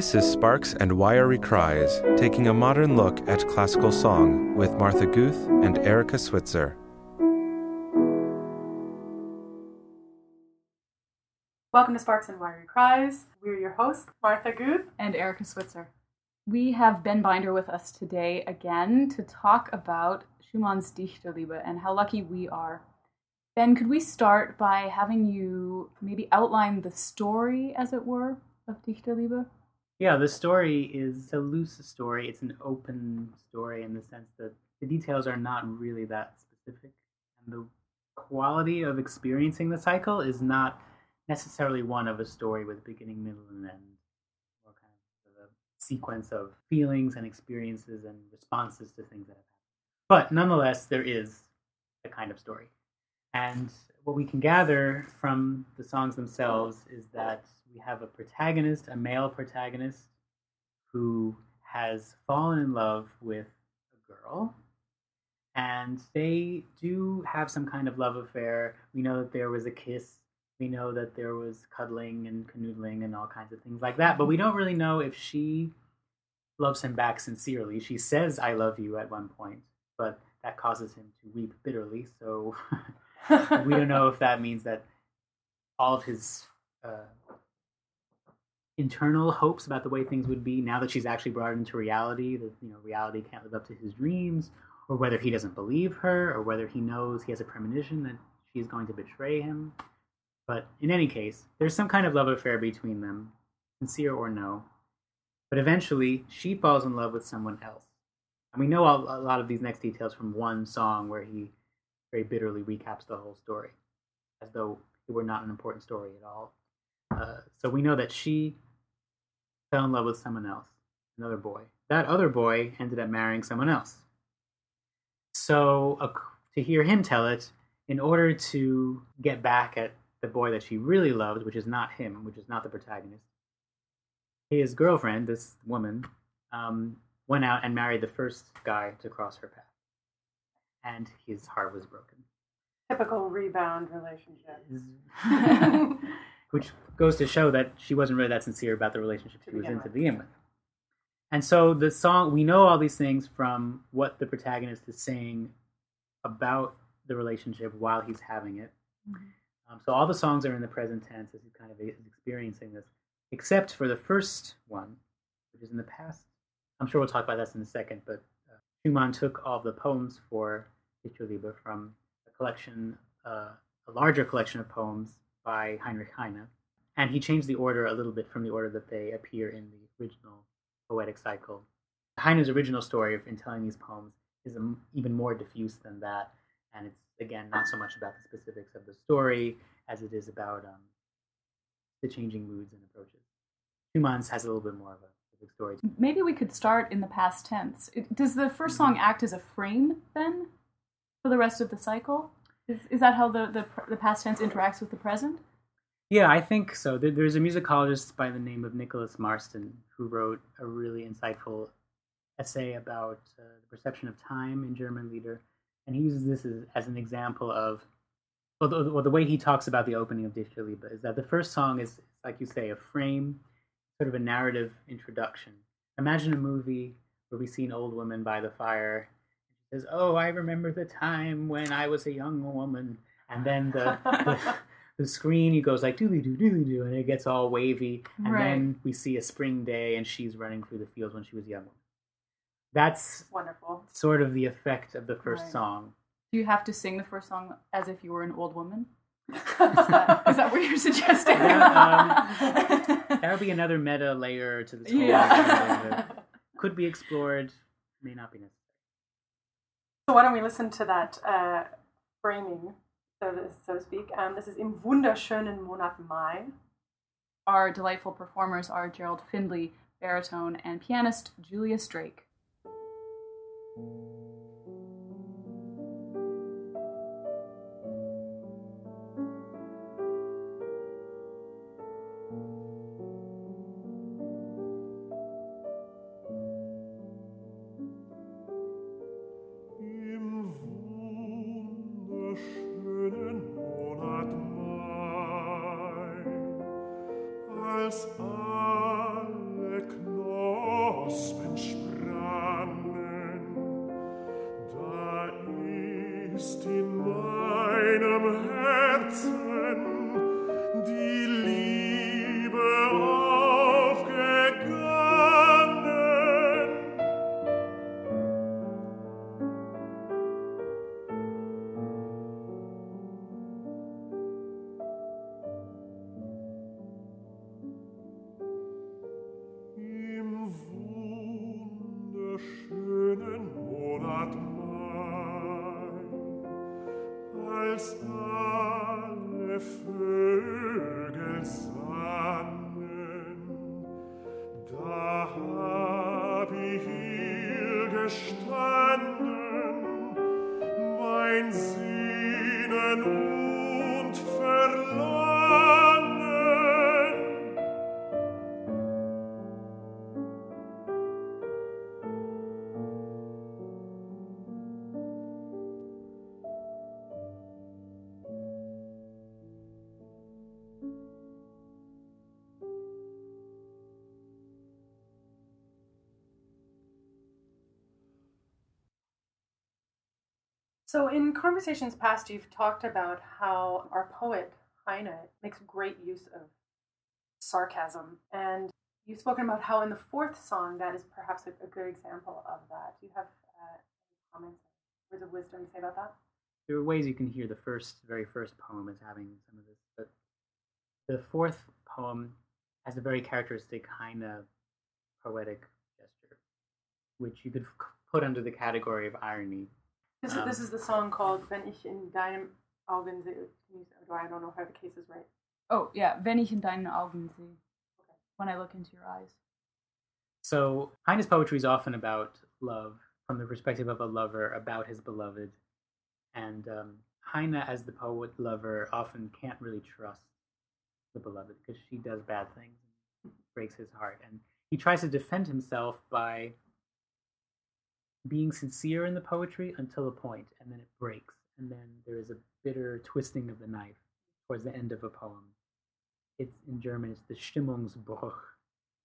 This is Sparks and Wiry Cries, taking a modern look at classical song with Martha Guth and Erica Switzer. Welcome to Sparks and Wiry Cries. We're your hosts, Martha Guth and Erica Switzer. We have Ben Binder with us today again to talk about Schumann's Dichterliebe and how lucky we are. Ben, could we start by having you maybe outline the story, as it were, of Dichterliebe? Yeah, the story is a loose story. It's an open story in the sense that the details are not really that specific. And the quality of experiencing the cycle is not necessarily one of a story with beginning, middle, and end, or kind of a sequence of feelings and experiences and responses to things that have happened. But nonetheless, there is a kind of story. And what we can gather from the songs themselves is that we have a protagonist, a male protagonist, who has fallen in love with a girl. And they do have some kind of love affair. We know that there was a kiss. We know that there was cuddling and canoodling and all kinds of things like that. But we don't really know if she loves him back sincerely. She says, I love you at one point, but that causes him to weep bitterly. So we don't know if that means that all of his uh, internal hopes about the way things would be now that she's actually brought into reality that you know reality can't live up to his dreams or whether he doesn't believe her or whether he knows he has a premonition that she's going to betray him. But in any case there's some kind of love affair between them sincere or no. But eventually she falls in love with someone else. And we know a lot of these next details from one song where he very bitterly recaps the whole story as though it were not an important story at all. Uh, so we know that she fell in love with someone else, another boy. That other boy ended up marrying someone else. So uh, to hear him tell it, in order to get back at the boy that she really loved, which is not him, which is not the protagonist, his girlfriend, this woman, um, went out and married the first guy to cross her path. And his heart was broken. Typical rebound relationship. which goes to show that she wasn't really that sincere about the relationship she was in to begin with. And so the song, we know all these things from what the protagonist is saying about the relationship while he's having it. Mm-hmm. Um, so all the songs are in the present tense as he's kind of experiencing this, except for the first one, which is in the past. I'm sure we'll talk about this in a second, but uh, Schumann took all the poems for Dichterliebe from a collection, uh, a larger collection of poems by Heinrich Heine. And he changed the order a little bit from the order that they appear in the original poetic cycle. Heine's original story in telling these poems is even more diffuse than that. And it's, again, not so much about the specifics of the story as it is about um, the changing moods and approaches. Schumann's has a little bit more of a big story. Maybe we could start in the past tense. Does the 1st song mm-hmm. act as a frame then for the rest of the cycle? Is, is that how the, the, the past tense interacts with the present? Yeah, I think so. There's a musicologist by the name of Nicholas Marston who wrote a really insightful essay about uh, the perception of time in German Lieder, and he uses this as, as an example of well the, well, the way he talks about the opening of Dichterliebe is that the first song is, like you say, a frame, sort of a narrative introduction. Imagine a movie where we see an old woman by the fire says, "Oh, I remember the time when I was a young woman," and then the the, the screen he goes like doodly doo doodly doo, and it gets all wavy, and right. then we see a spring day, and she's running through the fields when she was young. That's wonderful. Sort of the effect of the first right. song. Do you have to sing the first song as if you were an old woman? is, that, is that what you're suggesting? Yeah, um, that would be another meta layer to the story. Yeah. could be explored, may not be necessary. So why don't we listen to that uh, framing, so to, so to speak. Um, this is Im wunderschönen Monat Mai. Our delightful performers are Gerald Finley, baritone, and pianist Julius Drake. So, in conversations past, you've talked about how our poet, Heine, makes great use of sarcasm. And you've spoken about how in the fourth song, that is perhaps a, good example of that. Do you have uh, comments, words of wisdom to say about that? There are ways you can hear the first, very first poem as having some of this, but the fourth poem has a very characteristic Heine poetic gesture, which you could put under the category of irony. This, Um, this is the song called Wenn ich in deinem Augen sehe. Do I don't know if the case is right. Oh, yeah. Wenn ich in deinen Augen sehe. When I look into your eyes. So Heine's poetry is often about love from the perspective of a lover about his beloved, and um, Heine, as the poet lover, often can't really trust the beloved because she does bad things, and breaks his heart, and he tries to defend himself by being sincere in the poetry until a point, and then it breaks, and then there is a bitter twisting of the knife towards the end of a poem. It's in German. It's the Stimmungsbruch.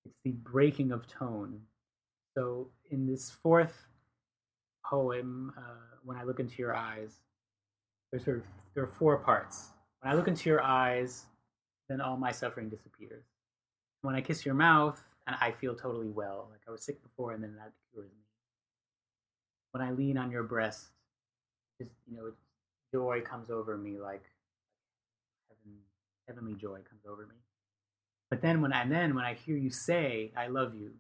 It's the breaking of tone. So in this fourth poem, uh, when I look into your eyes, there's sort of there are four parts. When I look into your eyes, then all my suffering disappears. When I kiss your mouth, and I feel totally well, like I was sick before, and then that cures me. When I lean on your breast, just you know, joy comes over me, like heaven, heavenly joy comes over me. But then when I and then when I hear you say "I love you,"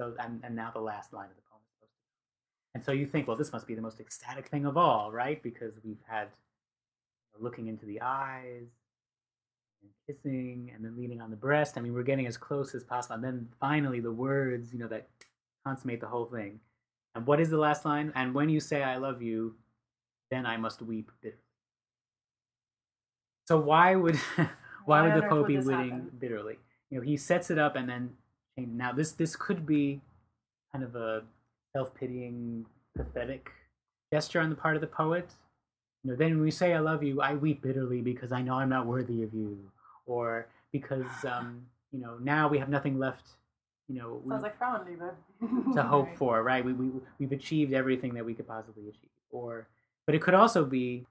so and, and now the last line of the poem is supposed to, and so you think, well, this must be the most ecstatic thing of all, right? Because we've had looking into the eyes, and kissing, and then leaning on the breast. I mean, we're getting as close as possible, and then finally the words, you know, that consummate the whole thing. And what is the last line? And when you say "I love you," then I must weep bitterly. So why would why, Why would the poet be weeping happen? bitterly? You know, he sets it up and then. Now this this could be kind of a self pitying, pathetic gesture on the part of the poet. You know, then when we say "I love you," I weep bitterly because I know I'm not worthy of you, or because um, you know now we have nothing left. You know, we- Sounds like Frauenliebe. to hope Right. for, right? We, we we've achieved everything that we could possibly achieve. Or, but it could also be,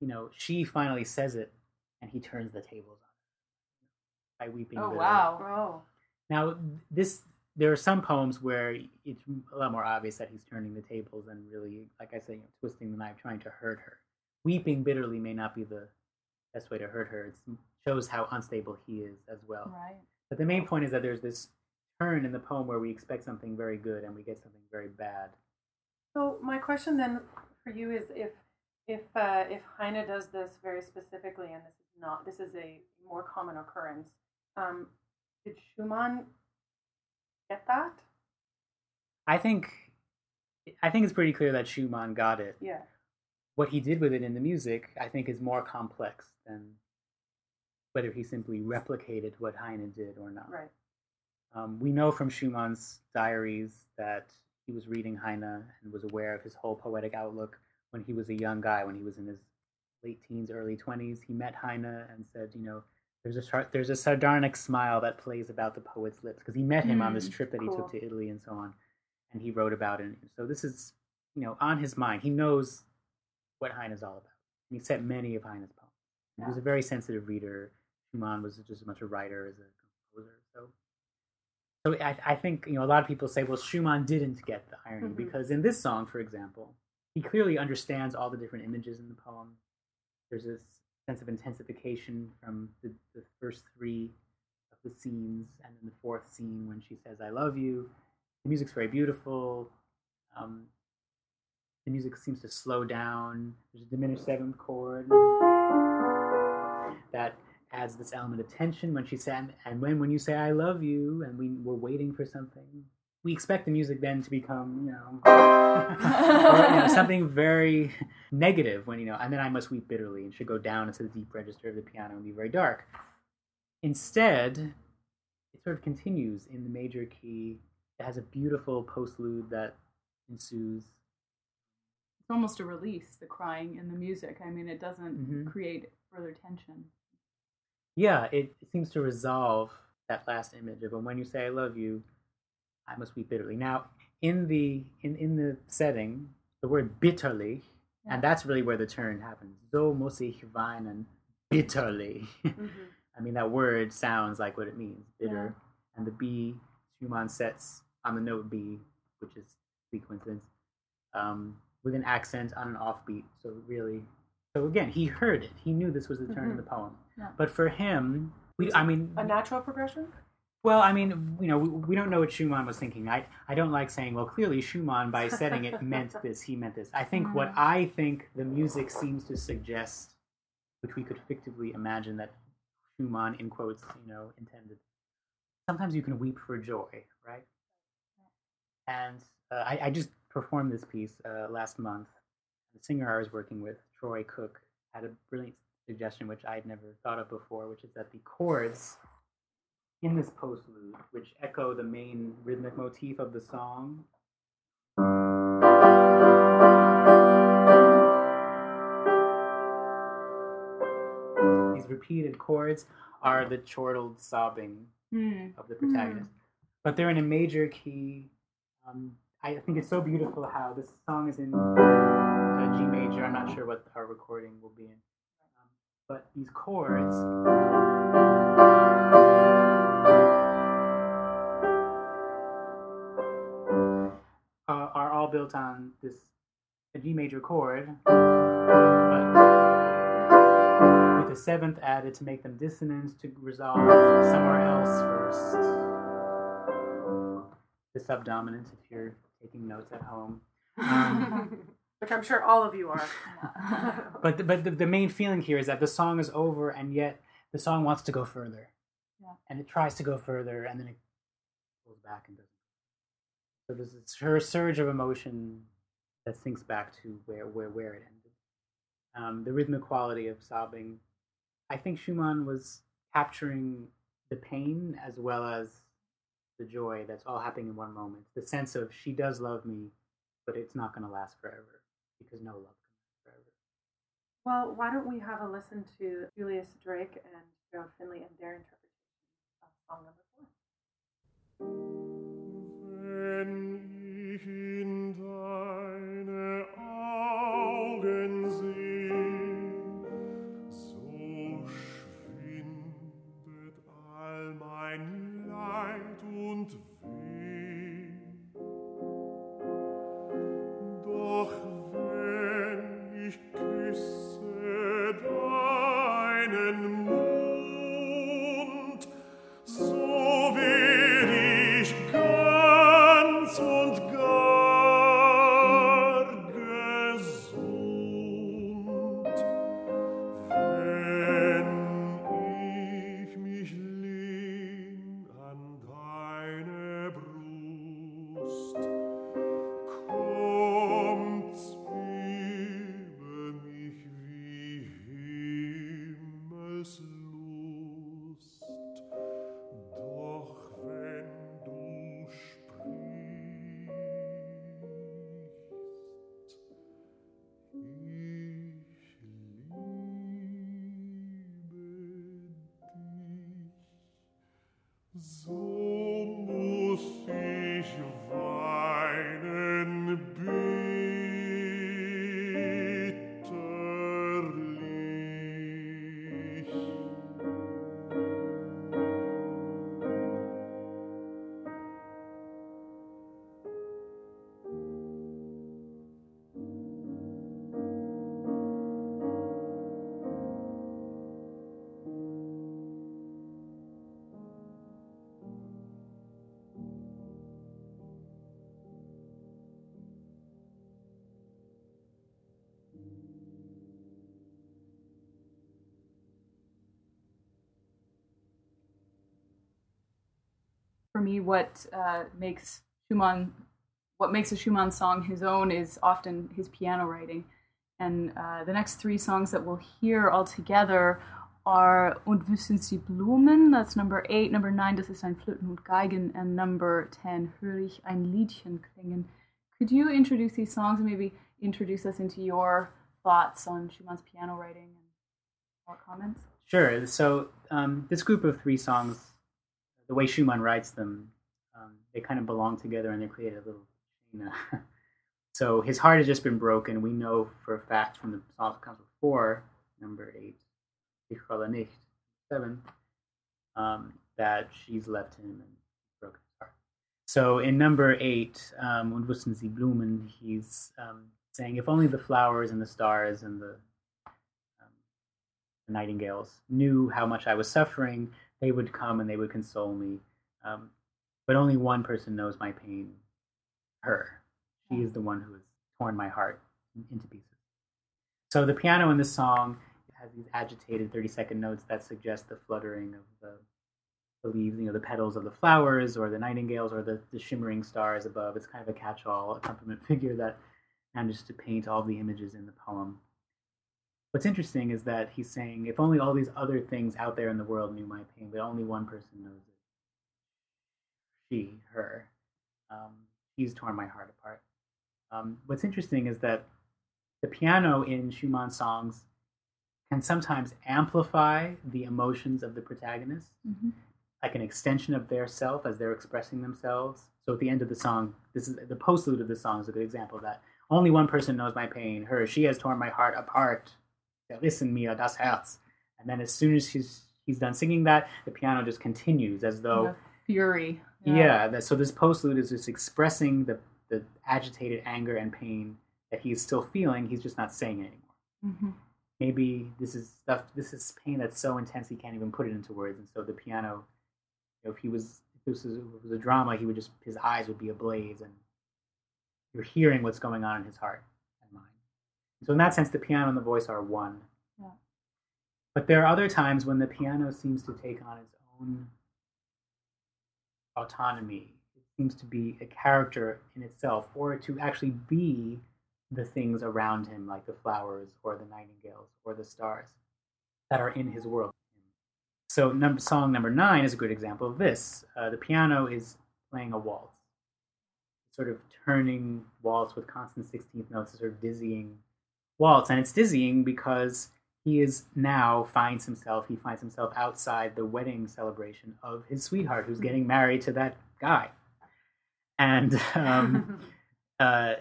you know, she finally says it, and he turns the tables on her by weeping. Oh, bitterly. wow. Oh. Now, this there are some poems where it's a lot more obvious that he's turning the tables and really, like I said, you know, twisting the knife, trying to hurt her. Weeping bitterly may not be the best way to hurt her. It shows how unstable he is as well. Right. But the main point is that there's this turn in the poem where we expect something very good and we get something very bad. So my question then for you is if if uh, if Heine does this very specifically, and this is not this is a more common occurrence, um, did Schumann get that? I think I think it's pretty clear that Schumann got it. Yeah. What he did with it in the music, I think, is more complex than whether he simply replicated what Heine did or not. Right. Um, we know from Schumann's diaries that he was reading Heine and was aware of his whole poetic outlook when he was a young guy, when he was in his late teens, early 20s. He met Heine and said, you know, there's a there's a sardonic smile that plays about the poet's lips because he met him on this Mm, trip that he took to Italy and so on, and he wrote about it. So this is, you know, on his mind. He knows what Heine is all about. And he set many of Heine's poems. He was a very sensitive reader. Schumann was just as much a writer as a composer. So, so I, I think you know a lot of people say, well, Schumann didn't get the irony Mhm. because in this song, for example, he clearly understands all the different images in the poem. There's this sense of intensification from the, the first three of the scenes, and then the fourth scene when she says, "I love you." The music's very beautiful. Um, the music seems to slow down. There's a diminished seventh chord that adds this element of tension when she said, and when when you say "I love you" and we we're waiting for something, we expect the music then to become, you know, or, you know, something very negative when you know, and then I must weep bitterly and should go down into the deep register of the piano and be very dark. Instead, it sort of continues in the major key. It has a beautiful postlude that ensues. It's almost a release, the crying in the music. I mean, it doesn't Mhm. create further tension. Yeah, it, seems to resolve that last image of when you say "I love you," I must weep bitterly. Now, in the in in the setting, the word bitterly, Yeah. and that's really where the turn happens. So muss ich weinen bitterly. Mhm. I mean, that word sounds like what it means, bitter. Yeah. And the B, Schumann sets on the note B, which is a coincidence, um, with an accent on an offbeat. So really, so again, he heard it. He knew this was the turn of the poem. Yeah. But for him, we, I mean, A natural progression? well, I mean, you know, we, we don't know what Schumann was thinking. I, I don't like saying, well, clearly Schumann, by setting it, meant this, he meant this. I think what I think the music seems to suggest, which we could fictively imagine that Schumann, in quotes, you know, intended. Sometimes you can weep for joy, right? And uh, I, I just performed this piece uh, last month. The singer I was working with, Troy Cook, had a brilliant suggestion which I'd never thought of before, which is that the chords in this postlude, which echo the main rhythmic motif of the song. These repeated chords are the chortled sobbing Hmm. of the protagonist, but they're in a major key. Um, I think it's so beautiful how this song is in G major. I'm not sure what our recording will be in, um, but these chords. Are all built on this a G major chord, with a seventh added to make them dissonant to resolve somewhere else first. The subdominant, if you're taking notes at home. Um, Which I'm sure all of you are. but the, but the, the main feeling here is that the song is over, and yet the song wants to go further, Yeah. and it tries to go further, and then it pulls back and doesn't. So there's this her surge of emotion that sinks back to where where where it ended. Um, the rhythmic quality of sobbing, I think Schumann was capturing the pain as well as the joy that's all happening in one moment. The sense of she does love me, but it's not going to last forever because no love can last forever. well, why don't we have a listen to Julius Drake and Joe Finley and their interpretation of song number four? For me, what uh, makes Schumann, what makes a Schumann song his own is often his piano writing. And uh, the next three songs that we'll hear all together are Und wüssten's die Blumen, that's number eight. Number nine, Das ist ein Flöten und Geigen. And number ten, Hör ich ein Liedchen klingen. Could you introduce these songs and maybe introduce us into your thoughts on Schumann's piano writing and more comments? Sure. So um, this group of three songs, the way Schumann writes them, um, they kind of belong together and they create a little chain. so his heart has just been broken. We know for a fact from the that comes before, number eight, Ich grolle nicht, seven, um, that she's left him and broken his heart. So in number eight, um, Und wüssten's die Blumen, he's um, saying, if only the flowers and the stars and the the nightingales knew how much I was suffering, they would come and they would console me. Um, but only one person knows my pain her. She is the one who has torn my heart into pieces. So the piano in this song has these agitated 30 second notes that suggest the fluttering of the, the leaves, you know, the petals of the flowers or the nightingales or the, the shimmering stars above. It's kind of a catch all accompaniment figure that manages to paint all the images in the poem what's interesting is that he's saying, if only all these other things out there in the world knew my pain, but only one person knows it. She, her. Um, she's torn my heart apart. Um, what's interesting is that the piano in Schumann songs can sometimes amplify the emotions of the protagonist, Mm-hmm. like an extension of their self as they're expressing themselves. So at the end of the song, this is the postlude of the song is a good example of that. Only one person knows my pain. Her, she has torn my heart apart. Zerrissen mir das Herz. And then as soon as he's he's done singing that, the piano just continues as though The fury. yeah. that, so this postlude is just expressing the the agitated anger and pain that he's still feeling. He's just not saying it anymore. hmm Maybe this is stuff. This is pain that's so intense he can't even put it into words. And so the piano, you know, if he was if this was, was a drama, he would just his eyes would be ablaze, and you're hearing what's going on in his heart. So in that sense, the piano and the voice are one. Yeah. But there are other times when the piano seems to take on its own autonomy. It seems to be a character in itself, or to actually be the things around him, like the flowers or the nightingales or the stars that are in his world. So, number, song number nine is a good example of this. Uh, the piano is playing a waltz, sort of turning waltz with constant 16th notes, sort of dizzying waltz. And it's dizzying because he is now finds himself, he finds himself outside the wedding celebration of his sweetheart who's getting married to that guy. And um, uh,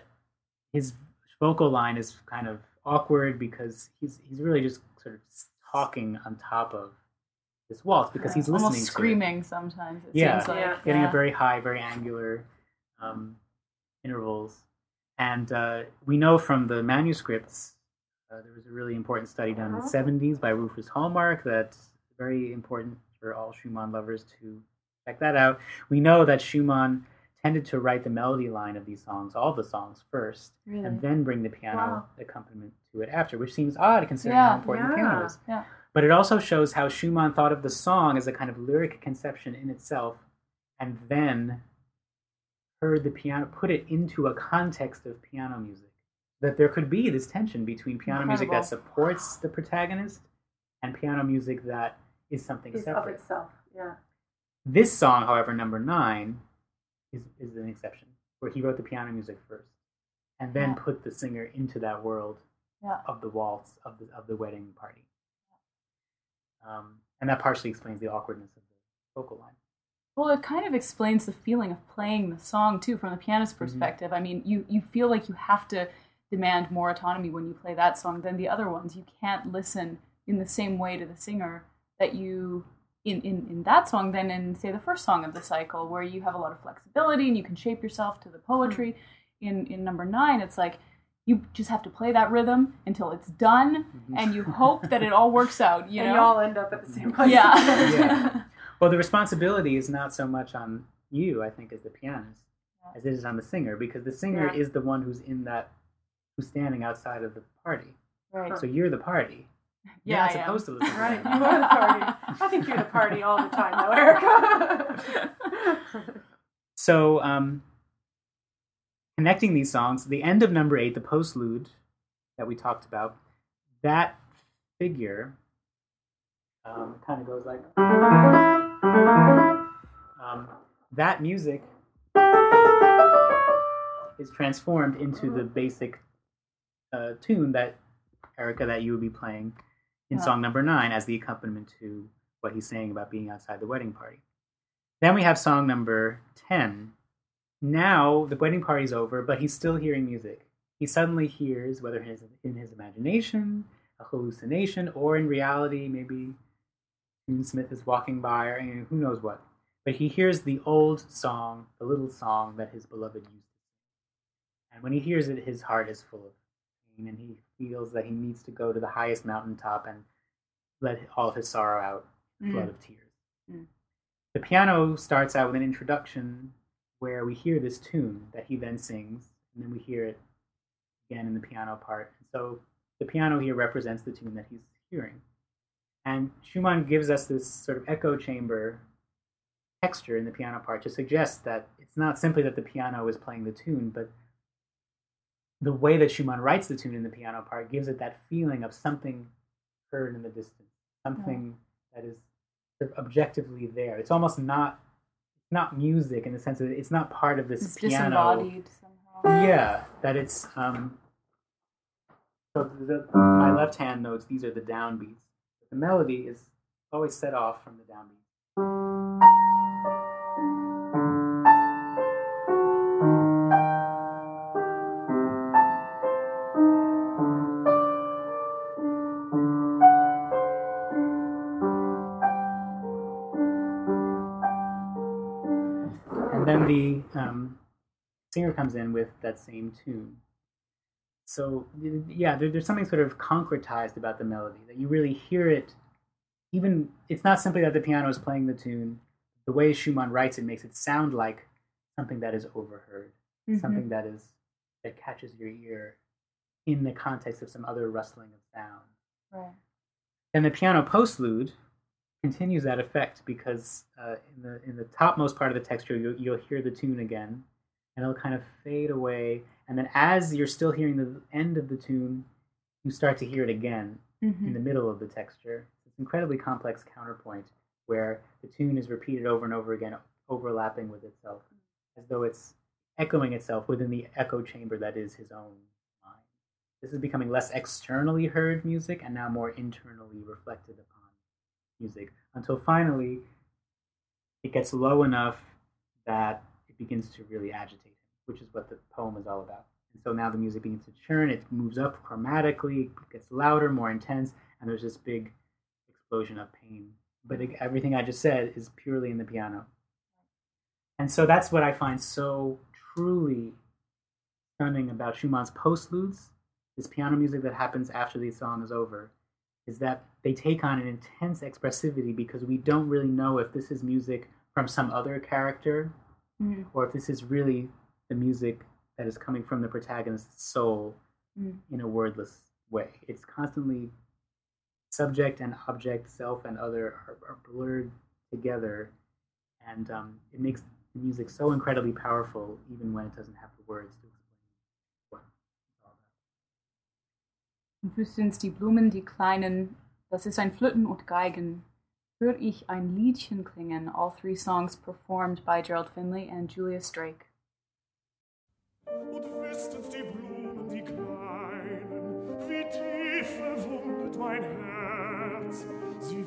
his vocal line is kind of awkward because he's he's really just sort of talking on top of this waltz because he's listening Almost to it. screaming sometimes. It Yeah. seems like. Yeah. getting yeah. a very high, very angular um, intervals. And uh, we know from the manuscripts, uh, there was a really important study done in the Uh-huh. 70s by Rufus Hallmark that's very important for all Schumann lovers to check that out. We know that Schumann tended to write the melody line of these songs, all the songs first, Really? and then bring the piano Wow. accompaniment to it after, which seems odd considering Yeah. how important the piano Yeah. is. Yeah. But it also shows how Schumann thought of the song as a kind of lyric conception in itself, and then heard the piano, put it into a context of piano music. That there could be this tension between piano music that supports the protagonist and piano music that is something of separate. itself. Yeah. This song, however, number nine, is, is an exception, where he wrote the piano music first, and then Yeah. put the singer into that world Yeah. of the waltz of the of the wedding party. Um, and that partially explains the awkwardness of the vocal line. Well, it kind of explains the feeling of playing the song too, from the pianist's Mm-hmm. perspective. I mean, you you feel like you have to demand more autonomy when you play that song than the other ones. You can't listen in the same way to the singer that you in, in, in that song than in say the first song of the cycle, where you have a lot of flexibility and you can shape yourself to the poetry. In in number nine, it's like you just have to play that rhythm until it's done, and you hope that it all works out. You and know, you all end up at the same place. yeah, Yeah. Well, the responsibility is not so much on you, I think, as the pianist, Yeah. as it is on the singer, because the singer Yeah. is the one who's in that, who's standing outside of the party. right. So you're the party. You're Yeah, am. supposed to listen. Right, you are the party. I think you're the party all the time, though, Erica. so, um, connecting these songs, the end of number eight, the postlude that we talked about, that figure um, kind of goes like. Um, that music is transformed into the basic uh, tune that Erica that you would be playing in Yeah. song number nine as the accompaniment to what he's saying about being outside the wedding party. Then we have song number ten. Now the wedding party's over, but he's still hearing music. He suddenly hears, whether his, in his imagination, a hallucination, or in reality, maybe Tune Smith is walking by, or you know, who knows what. But he hears the old song, the little song that his beloved used to sing. And when he hears it, his heart is full of pain, and he feels that he needs to go to the highest mountaintop and let all of his sorrow out in a flood Mm. of tears. Mm. The piano starts out with an introduction where we hear this tune that he then sings, and then we hear it again in the piano part. And so the piano here represents the tune that he's hearing. And Schumann gives us this sort of echo chamber texture in the piano part to suggest that it's not simply that the piano is playing the tune, but the way that Schumann writes the tune in the piano part gives it that feeling of something heard in the distance, something that is sort of objectively there. It's almost not it's not music in the sense that it's not part of this It's piano. disembodied somehow. Yeah, that it's um. So the, my left hand notes these are the downbeats. The melody is always set off from the downbeat. And then the um, singer comes in with that same tune. So yeah, there, there's something sort of concretized about the melody that you really hear it. Even it's not simply that the piano is playing the tune. The way Schumann writes it makes it sound like something that is overheard, Mhm. something that is that catches your ear in the context of some other rustling of sound. Right. And the piano postlude continues that effect because uh, in the in the topmost part of the texture you'll, you'll hear the tune again, and it'll kind of fade away. And then as you're still hearing the end of the tune, you start to hear it again Mhm. in the middle of the texture. It's an incredibly complex counterpoint where the tune is repeated over and over again, overlapping with itself, as though it's echoing itself within the echo chamber that is his own mind. This is becoming less externally heard music and now more internally reflected upon music until finally it gets low enough that it begins to really agitate which is what the poem is all about. And so now the music begins to churn, it moves up chromatically, it gets louder, more intense, and there's this big explosion of pain. But it, everything I just said is purely in the piano. And so that's what I find so truly stunning about Schumann's postludes, this piano music that happens after the song is over, is that they take on an intense expressivity because we don't really know if this is music from some other character Mhm. or if this is really the music that is coming from the protagonist's soul Mm. in a wordless way. It's constantly subject and object, self and other are, are blurred together, and um, it makes the music so incredibly powerful, even when it doesn't have the words to explain what all. Und wüssten's die Blumen, die kleinen, das ist ein Flöten und Geigen. Hör ich ein Liedchen klingen. All three songs performed by Gerald Finley and Julius Drake. Und wüssten's die Blumen, die kleinen, wie tief verwundet mein Herz. Sie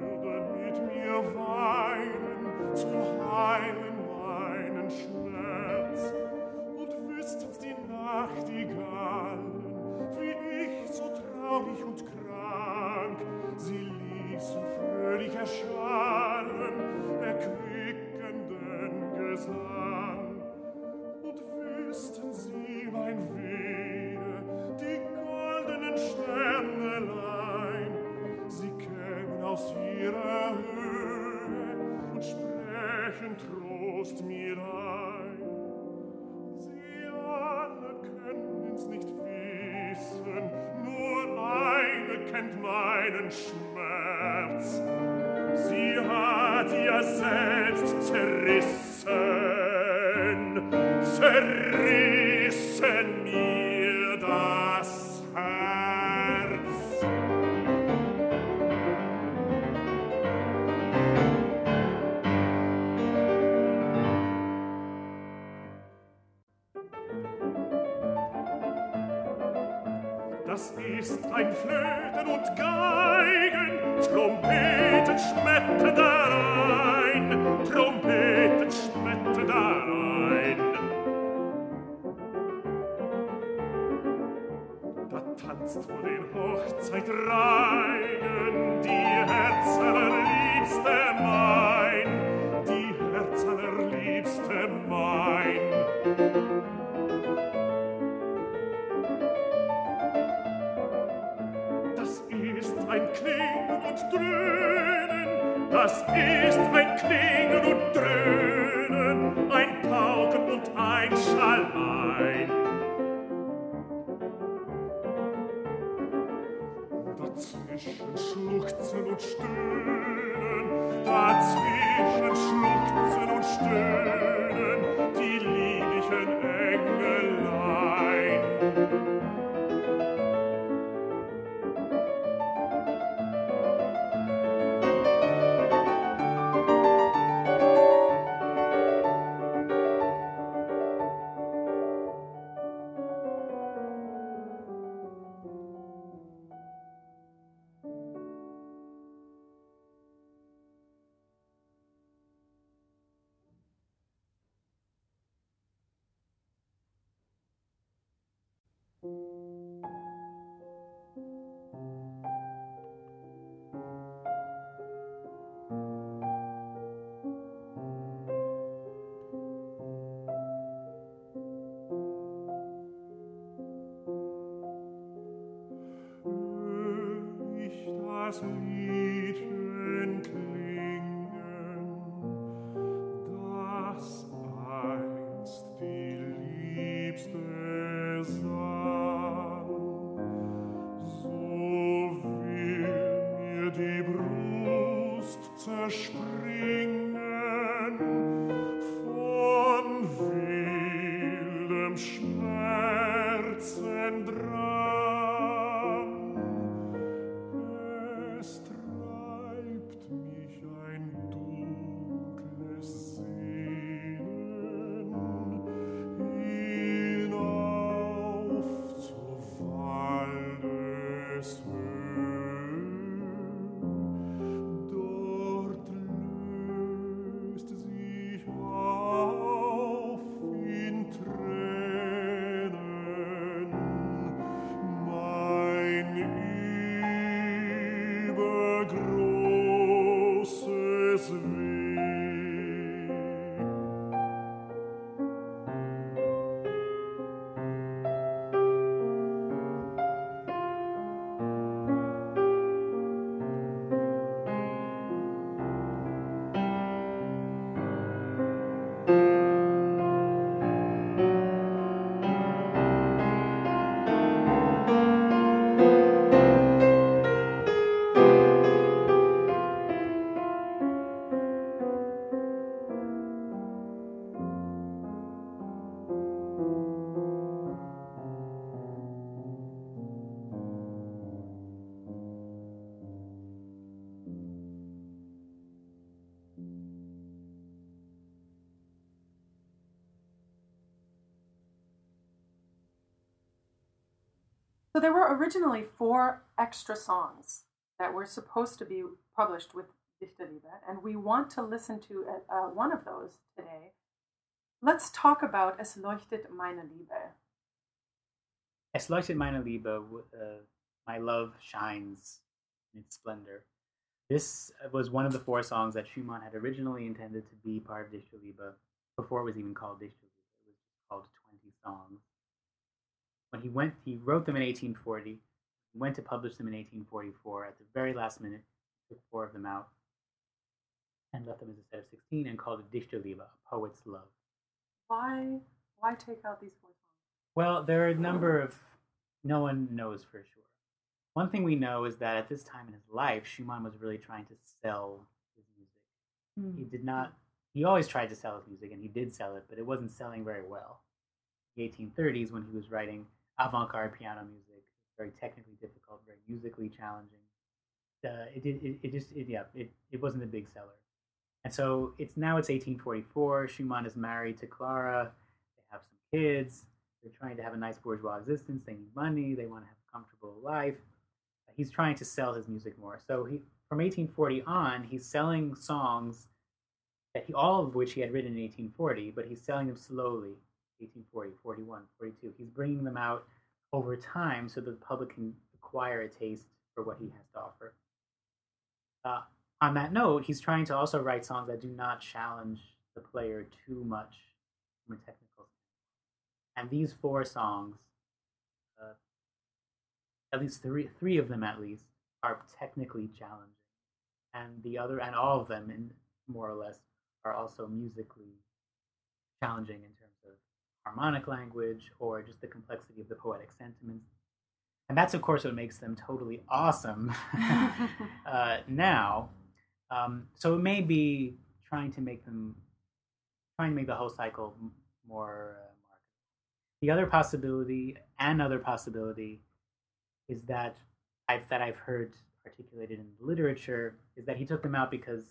würden mit mir weinen, zum Heilen meinen Schmerz. Und wüssten's die Nachtigallen, wie ich so traurig und krank, sie ließen fröhlich erschallen, erquickenden Gesang. keinen Schmerz. Sie hat ja selbst zerrissen, zerrissen. das ist ein Flöten und Geigen, Trompeten schmettert ein, Trompeten schmettert ein. There were originally four extra songs that were supposed to be published with Dichterliebe, and we want to listen to uh, one of those today. Let's talk about Es leuchtet meine Liebe. Es leuchtet meine Liebe, uh, my love shines in its splendor. This was one of the four songs that Schumann had originally intended to be part of Dichterliebe before it was even called Dichterliebe. It was called 20 songs. When he went, he wrote them in 1840. He went to publish them in 1844. At the very last minute, he took four of them out and left them as a set of 16 and called it Dichterliebe, a poet's love. Why why take out these four songs? Well, there are a number of. No one knows for sure. One thing we know is that at this time in his life, Schumann was really trying to sell his music. Mm. He did not. He always tried to sell his music, and he did sell it, but it wasn't selling very well. The 1830s, when he was writing avant-garde piano music. It's very technically difficult, very musically challenging. Uh, it, it, it just it, yeah it, it wasn't a big seller, and so it's now it's 1844. Schumann is married to Clara. They have some kids. They're trying to have a nice bourgeois existence. They need money. They want to have a comfortable life. He's trying to sell his music more. So he from 1840 on, he's selling songs that he all of which he had written in 1840, but he's selling them slowly. 1840, 41, 42. He's bringing them out over time so that the public can acquire a taste for what he has to offer. Uh, on that note, he's trying to also write songs that do not challenge the player too much from a technical standpoint. And these four songs, uh, at least three, three of them at least, are technically challenging, and the other, and all of them, in more or less, are also musically challenging in terms harmonic language or just the complexity of the poetic sentiments. And that's, of course, what makes them totally awesome uh, now. Um, so it may be trying to make them, trying to make the whole cycle more uh. The other possibility, and other possibility, is that I've that I've heard articulated in literature is that he took them out because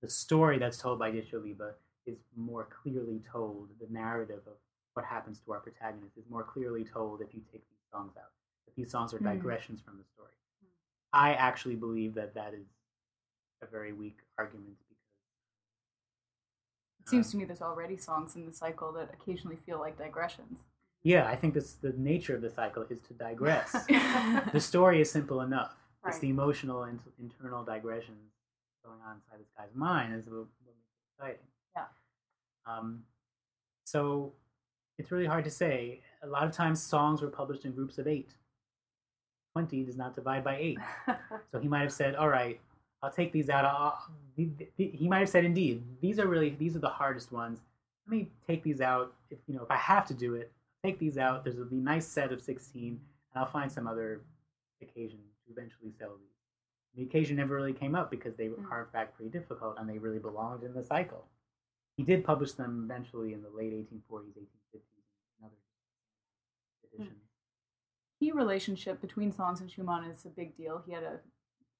the story that's told by Dichterliebe is more clearly told. The narrative of what happens to our protagonist is more clearly told if you take these songs out. That these songs are Hmm. digressions from the story. I actually believe that that is a very weak argument because It seems to me there's already songs in the cycle that occasionally feel like digressions. yeah, I think this the nature of the cycle is to digress. the story is simple enough. It's the emotional and internal digressions going on inside this guy's mind is what what makes it exciting. Um, so it's really hard to say. A lot of times, songs were published in groups of eight. Twenty does not divide by eight. So he might have said, "All right, I'll take these out." I'll, the- the- he might have said, "Indeed, these are really these are the hardest ones. Let me take these out. If you know, if I have to do it, take these out. There's a nice set of sixteen, and I'll find some other occasion to eventually sell these." The occasion never really came up because they are in fact pretty difficult, and they really belonged in the cycle. He did publish them eventually in the late 1840s, 1850s, and other editions. Key relationship between songs and Schumann is a big deal. He had a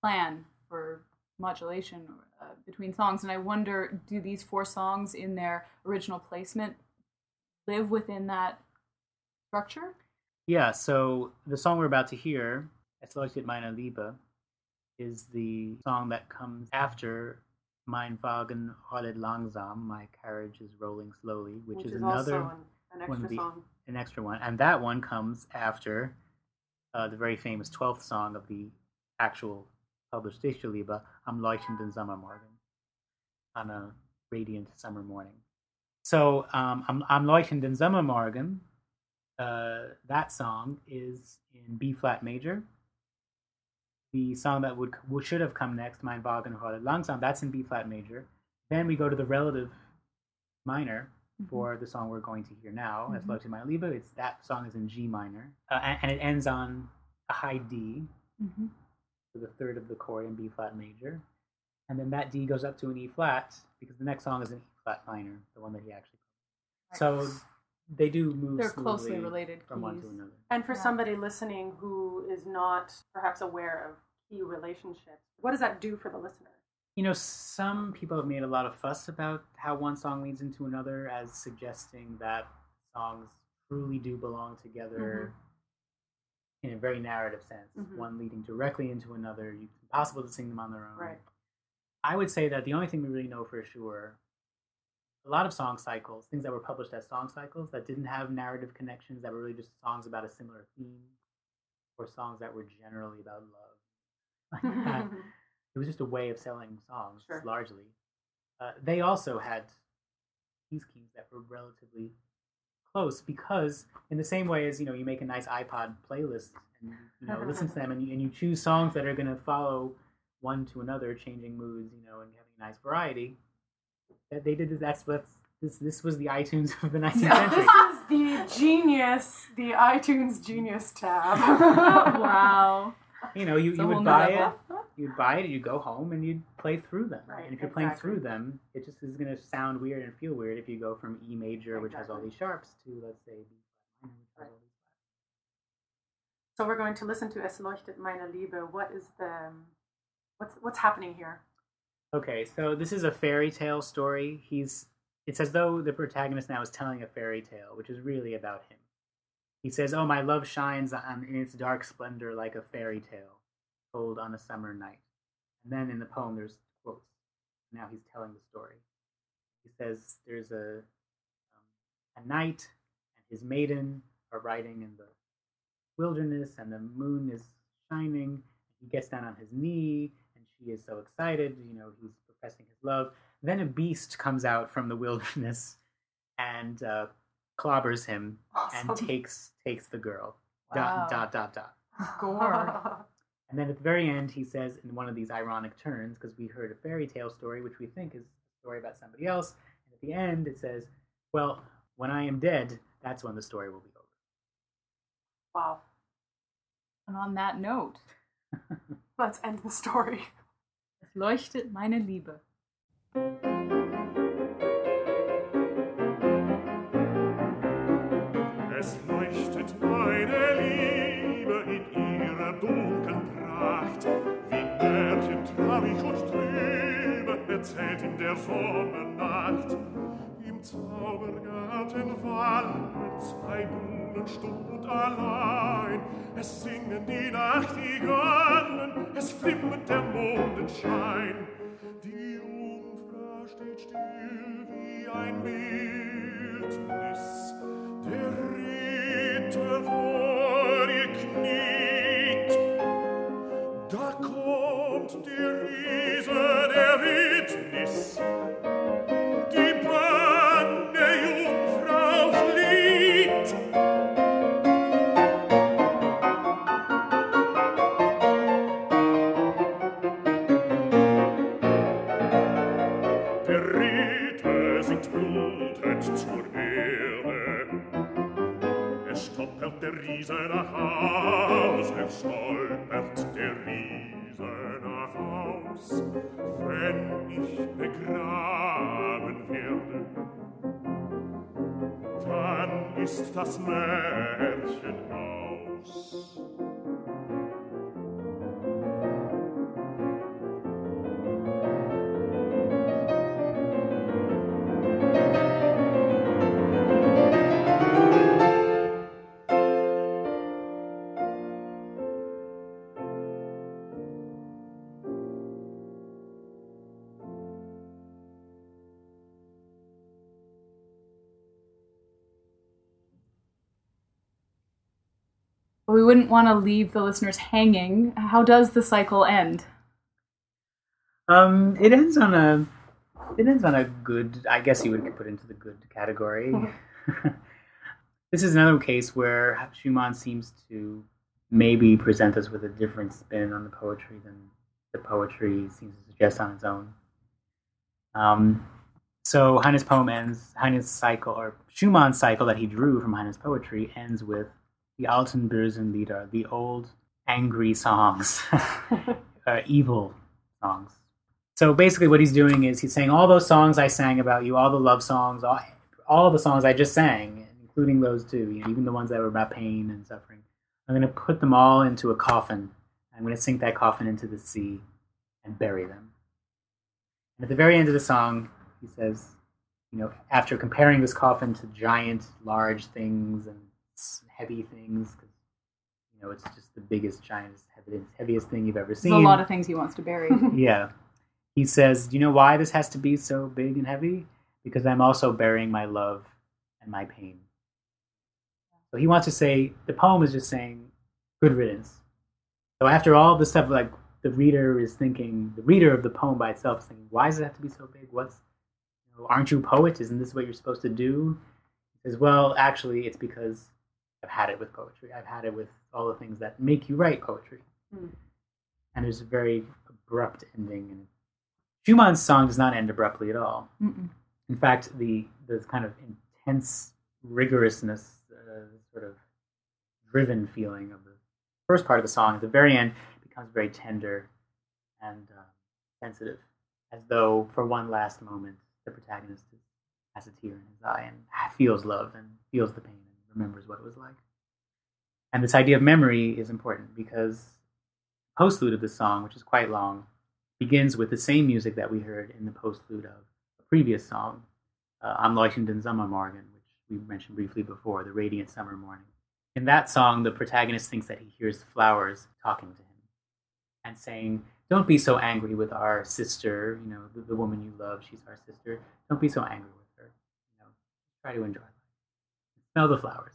plan for modulation uh, between songs, and I wonder, do these four songs in their original placement live within that structure? Yeah, so the song we're about to hear, Es leuchtet meine Liebe, is the song that comes after Mein Wagen rollet langsam, My Carriage is Rolling Slowly, which, Which is, is another, an, an one the- song. an extra one. And that one comes after uh, the very famous 12th song of the actual published Dichterliebe, Am leuchtenden Sommermorgen, on a radiant summer morning. So, um, Am, Am leuchtenden Sommermorgen, uh, that song is in B flat major. The song that would, would should have come next, Mein Wagen rollet langsam, that's in B flat major. Then we go to the relative minor for the song we're going to hear now, Mhm. Es leuchtet meine Liebe. It's that song is in G minor, uh, and, and it ends on a high D, Mm-hmm. so the third of the chord in B flat major, and then that D goes up to an E flat because the next song is an E flat minor, the one that he actually. So they do move. They're closely related from one to another. And for Yeah. somebody listening who is not perhaps aware of key relationships, what does that do for the listener? You know, some people have made a lot of fuss about how one song leads into another, as suggesting that songs truly do belong together in a very narrative sense, Mhm. one leading directly into another. It's impossible to sing them on their own. Right. I would say that the only thing we really know for sure, a lot of song cycles, things that were published as song cycles that didn't have narrative connections, that were really just songs about a similar theme, or songs that were generally about love. Like that. it was just a way of selling songs Sure. largely. Uh, they also had these keys that were relatively close because, in the same way as you know, you make a nice iPod playlist and you know listen to them, and you, and you choose songs that are going to follow one to another, changing moods, you know, and having a nice variety. That they did this. That's what's this. This was the iTunes of the 19th century. this is the genius, the iTunes Genius tab. wow. you know, you, It's you whole would new buy it, level. you'd buy it, you'd go home and you'd play through them. Right, and if you're playing through them, it just is going to sound weird and feel weird if you go from E major, which has all these sharps, to let's say B flat minor, which has all these So we're going to listen to Es leuchtet meine Liebe. What is the um, what's what's happening here? Okay, so this is a fairy tale story. He's it's as though the protagonist now is telling a fairy tale, which is really about him. He says, "Oh, my love shines in its dark splendor like a fairy tale told on a summer night." And then in the poem, there's quotes. Now he's telling the story. He says, "There's a um, a knight and his maiden are riding in the wilderness, and the moon is shining. He gets down on his knee, she is so excited. You know, he's professing his love. Then a beast comes out from the wilderness and uh, clobbers him and takes takes the girl. Wow. Dot dot dot dot. Gore. And then at the very end, he says in one of these ironic turns, because we heard a fairy tale story, which we think is a story about somebody else. And at the end, it says, "Well, when I am dead, that's when the story will be over." wow. And on that note, Let's end the story. Leuchtet meine Liebe. Es leuchtet meine Liebe in ihrer dunklen Pracht, wie Märchen traurig und trübe, erzählt in der Sommernacht. Im Zaubergarten wallen zwei Blumen stumm allein. Es singen die Nachtigallen, es flimmert der Mondenschein. Die Jungfrau steht still wie ein Bildnis, der riesener Haus, er stolpert der riesener Haus, wenn ich begraben werde. Dann ist das Märchen aus. We wouldn't want to leave the listeners hanging. How does the cycle end? Um, it ends on a it ends on a good. I guess you would put into the good category. this is another case where Schumann seems to maybe present us with a different spin on the poetry than the poetry seems to suggest on its own. Um, so Heine's poem ends. Heine's cycle, or Schumann's cycle that he drew from Heine's poetry, ends with the alten Lieder, the old angry songs, uh, evil songs. So basically, what he's doing is he's saying all those songs I sang about you, all the love songs, all, all the songs I just sang, including those two, you know, even the ones that were about pain and suffering. I'm going to put them all into a coffin. I'm going to sink that coffin into the sea and bury them. And at the very end of the song, he says, you know, after comparing this coffin to giant, large things and heavy things, 'cause, you know, it's just the biggest, giantest, heaviest, heaviest thing you've ever There's seen a lot of things he wants to bury. yeah. He says, Do you know why this has to be so big and heavy? Because I'm also burying my love and my pain. So he wants to say, the poem is just saying, good riddance. So after all the stuff, like the reader is thinking, the reader of the poem by itself is thinking, why does it have to be so big? What's, you know, aren't you a poet? Isn't this what you're supposed to do? He says, well, actually, it's because I've had it with poetry. I've had it with all the things that make you write poetry. Hmm. And there's a very abrupt ending. And Schumann's song does not end abruptly at all. Mm-mm. In fact, the the kind of intense rigorousness, uh, sort of driven feeling of the first part of the song, at the very end, becomes very tender and uh, sensitive, as though for one last moment the protagonist has a tear in his eye and feels love and feels the pain remembers what it was like. And this idea of memory is important because postlude of the song, which is quite long, begins with the same music that we heard in the postlude of a previous song, uh, Am leuchtenden Sommermorgen, which we mentioned briefly before, the radiant summer morning. In that song, the protagonist thinks that he hears the flowers talking to him and saying, Don't be so angry with our sister, you know, the, the woman you love, she's our sister. Don't be so angry with her. You know, try to enjoy life. Smell the flowers.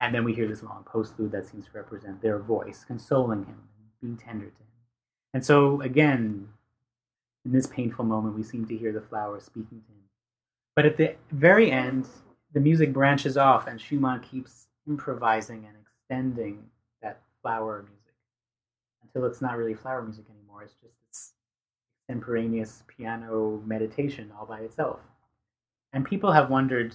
And then we hear this long postlude that seems to represent their voice, consoling him, being tender to him. And so, again, in this painful moment, we seem to hear the flowers speaking to him. But at the very end, the music branches off, and Schumann keeps improvising and extending that flower music until it's not really flower music anymore. It's just this extemporaneous piano meditation all by itself. And people have wondered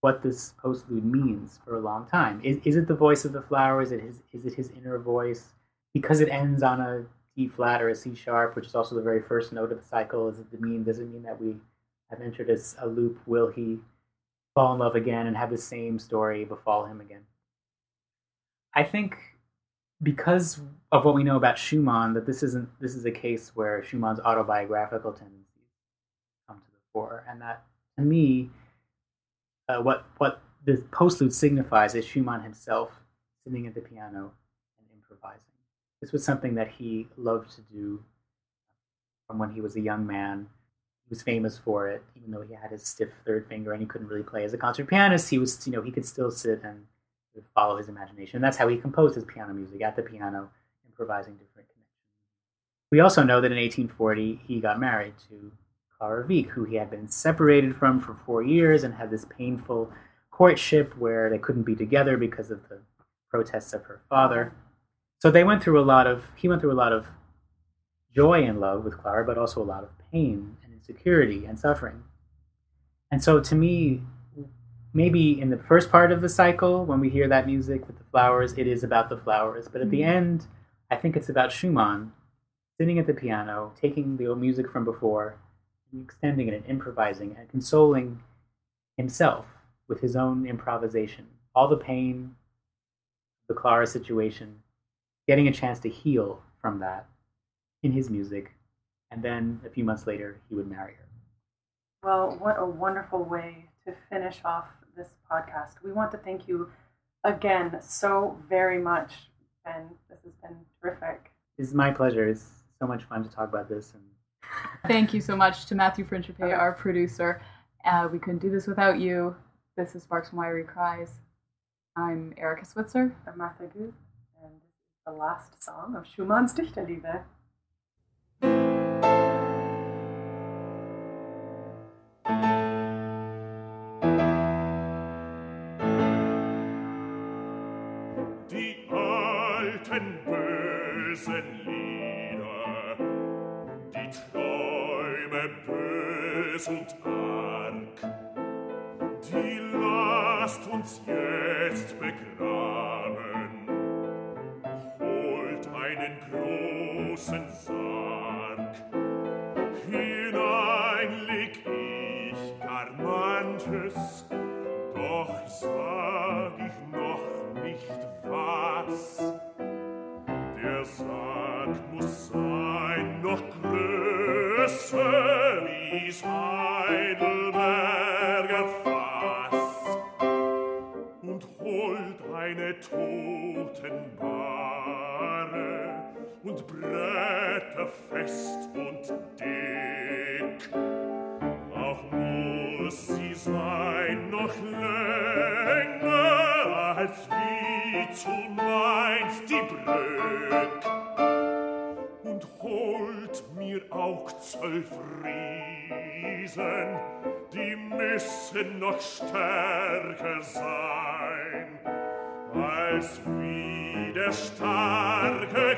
what this postlude means for a long time. Is, is it the voice of the flower? Is it his, is it his inner voice? Because it ends on a D flat or a C sharp, which is also the very first note of the cycle. Is it the mean? Does it mean that we have entered a, a loop? Will he fall in love again and have the same story befall him again? I think because of what we know about Schumann, that this isn't this is a case where Schumann's autobiographical tendencies come to the fore, and that to me, uh, what what the postlude signifies is Schumann himself sitting at the piano and improvising. This was something that he loved to do from when he was a young man. He was famous for it, even though he had his stiff third finger and he couldn't really play as a concert pianist. He was, you know, he could still sit and follow his imagination. And that's how he composed his piano music at the piano, improvising different connections. We also know that in 1840 he got married to Clara who he had been separated from for four years and had this painful courtship where they couldn't be together because of the protests of her father. So they went through a lot of, he went through a lot of joy and love with Clara, but also a lot of pain and insecurity and suffering. And so to me, maybe in the first part of the cycle, when we hear that music with the flowers, it is about the flowers. But at the Mm-hmm. end, I think it's about Schumann sitting at the piano, taking the old music from before, extending it and improvising and consoling himself with his own improvisation. All the pain, the Clara situation, getting a chance to heal from that in his music. And then a few months later, he would marry her. Well, what a wonderful way to finish off this podcast. We want to thank you again so very much, Ben. This has been terrific. It's my pleasure. It's so much fun to talk about this. And Thank you so much to Matthew Principe, our producer. Uh, we couldn't do this without you. This is Sparks and Wiry Cries. I'm Erica Switzer. I'm Martha Guth, and this is the last song of Schumann's Dichterliebe. Bös und arg, die lasst uns jetzt begraben. Holt einen großen Sarg, hinein leg ich gar manches, doch sag ich noch nicht was. Der Sarg muss sein noch größer wie's Heidelberger Totenbahre und Bretter fest und dick. Auch muss sie sein noch länger, als wie zu Mainz die Brück. Und holt mir auch zwölf Riesen, die müssen noch stärker sein als wie der starke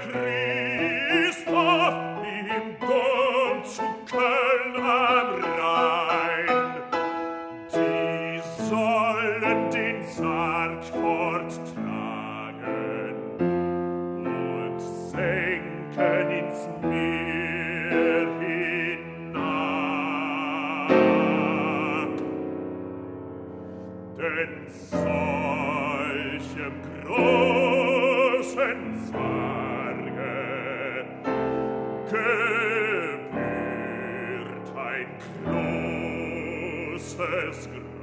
Christoph im Dom zu Köln am ses